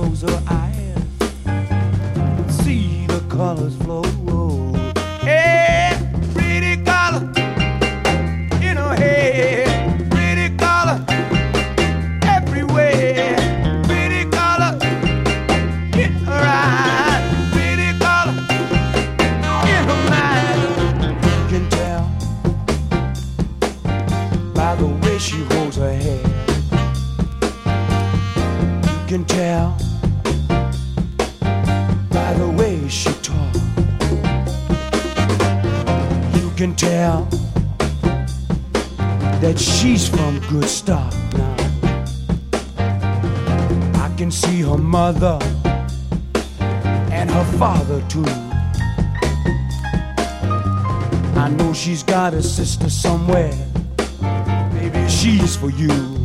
close her eyes, see the colors flow. tell that she's from good stock now. I can see her mother and her father too. I know she's got a sister somewhere. Maybe she's for you.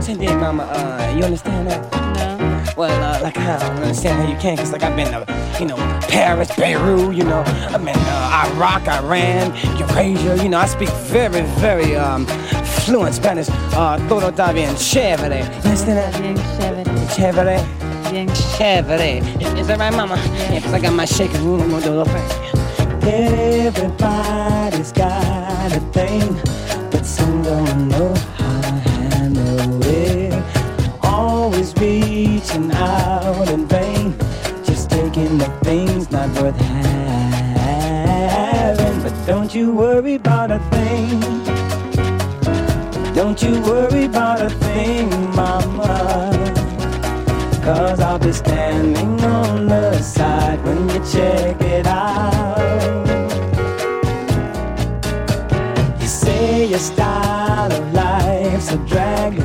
Senti, mama, uh, you understand that? No. Well, uh, like, I don't understand how you can, cause like I've been to, you know, Paris, Beirut, you know, I've been uh, Iraq, Iran, Eurasia, you know, I speak very, very um, fluent Spanish. Uh, todo está bien chévere. You understand that? Bien chévere. Chévere? Bien Chévere. Is, is that right, mama? Yeah, cause I got my shaking Mm, I'm gonna do a little thing. Everybody's got a thing, but some don't know out in vain, just taking the things not worth having. But don't you worry about a thing. Don't you worry about a thing, mama. Cause I'll be standing on the side when you check it out. You say your style of life's a drag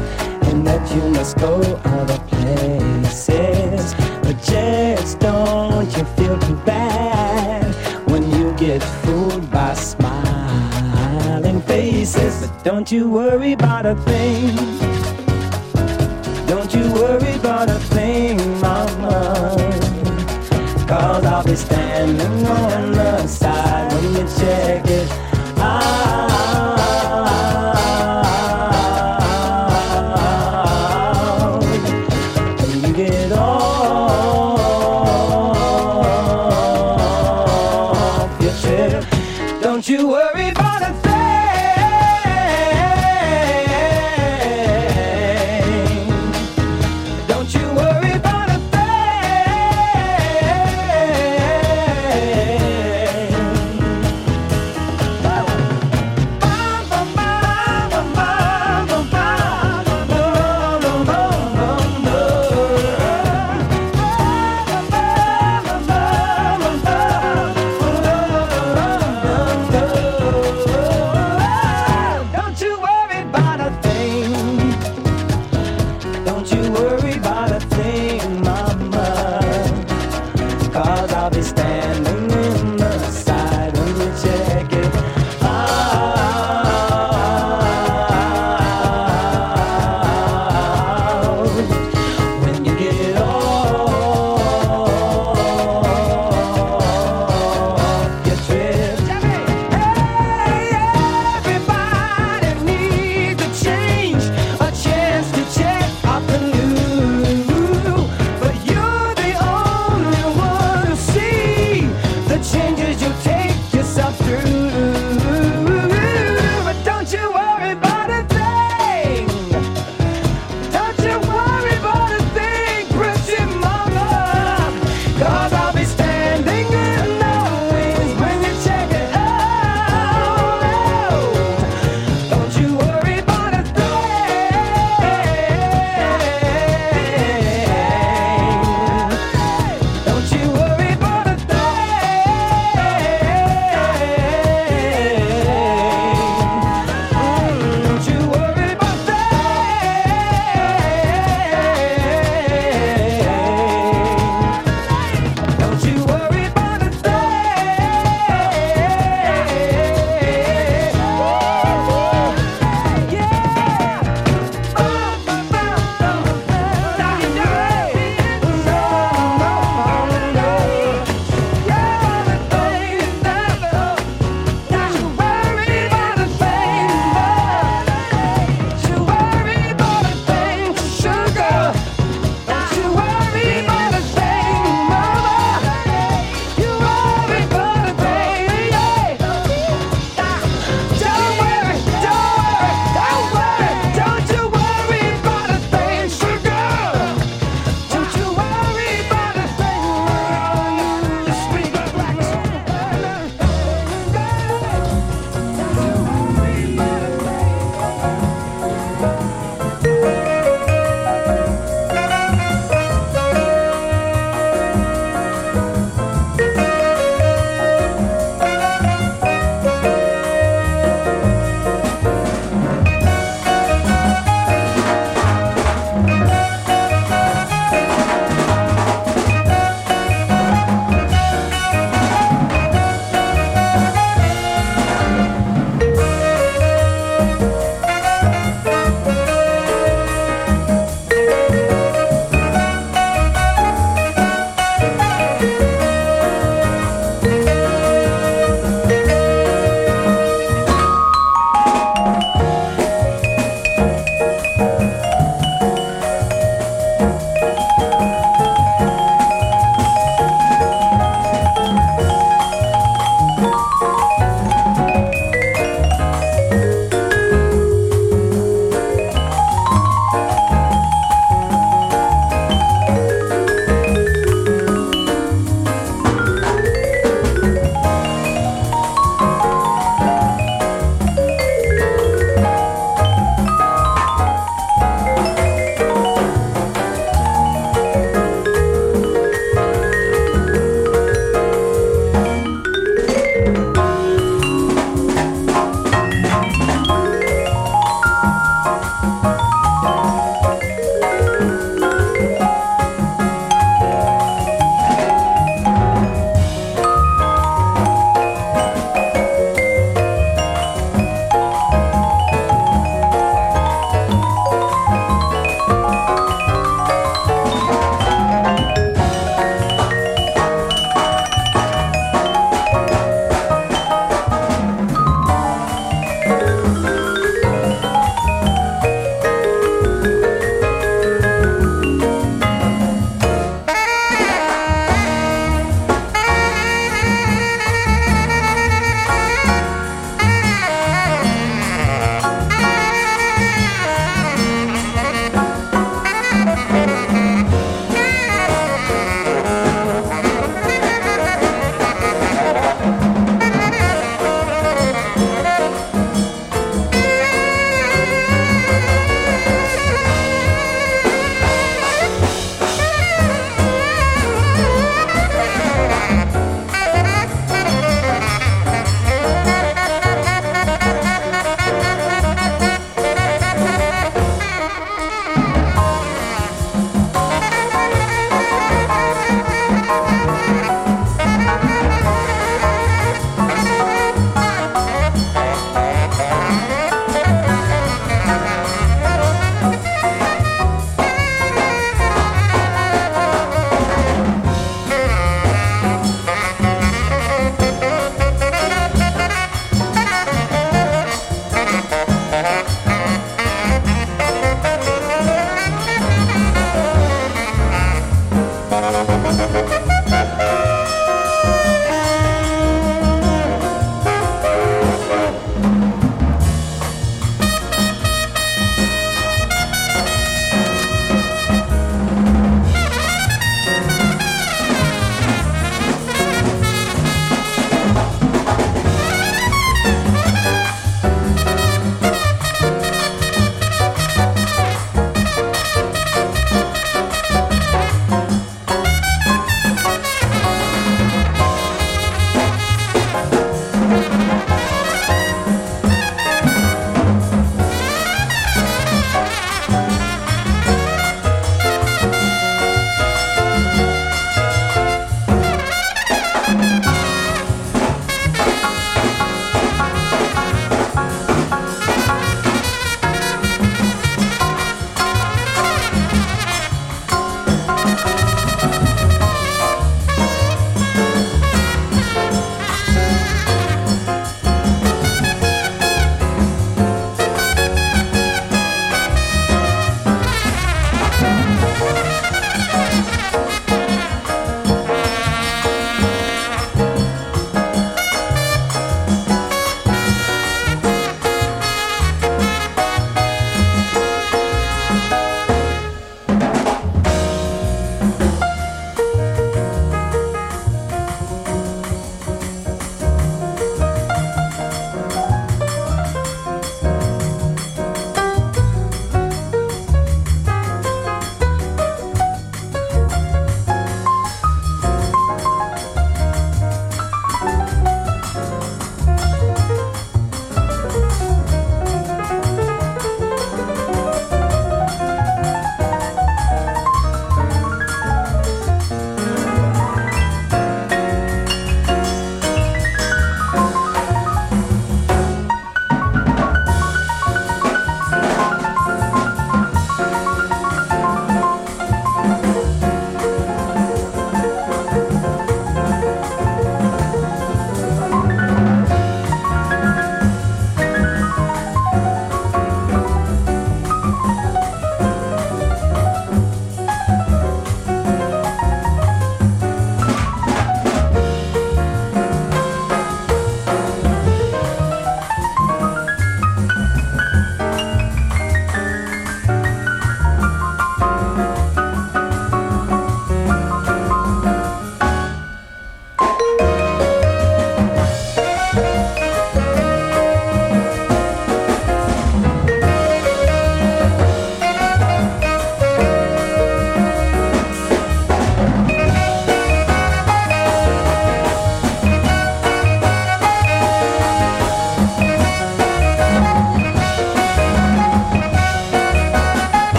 and that you must go other But just don't you feel too bad when you get fooled by smiling faces. But don't you worry about a thing. Don't you worry about a thing, mama. Cause I'll be standing on the side when you check it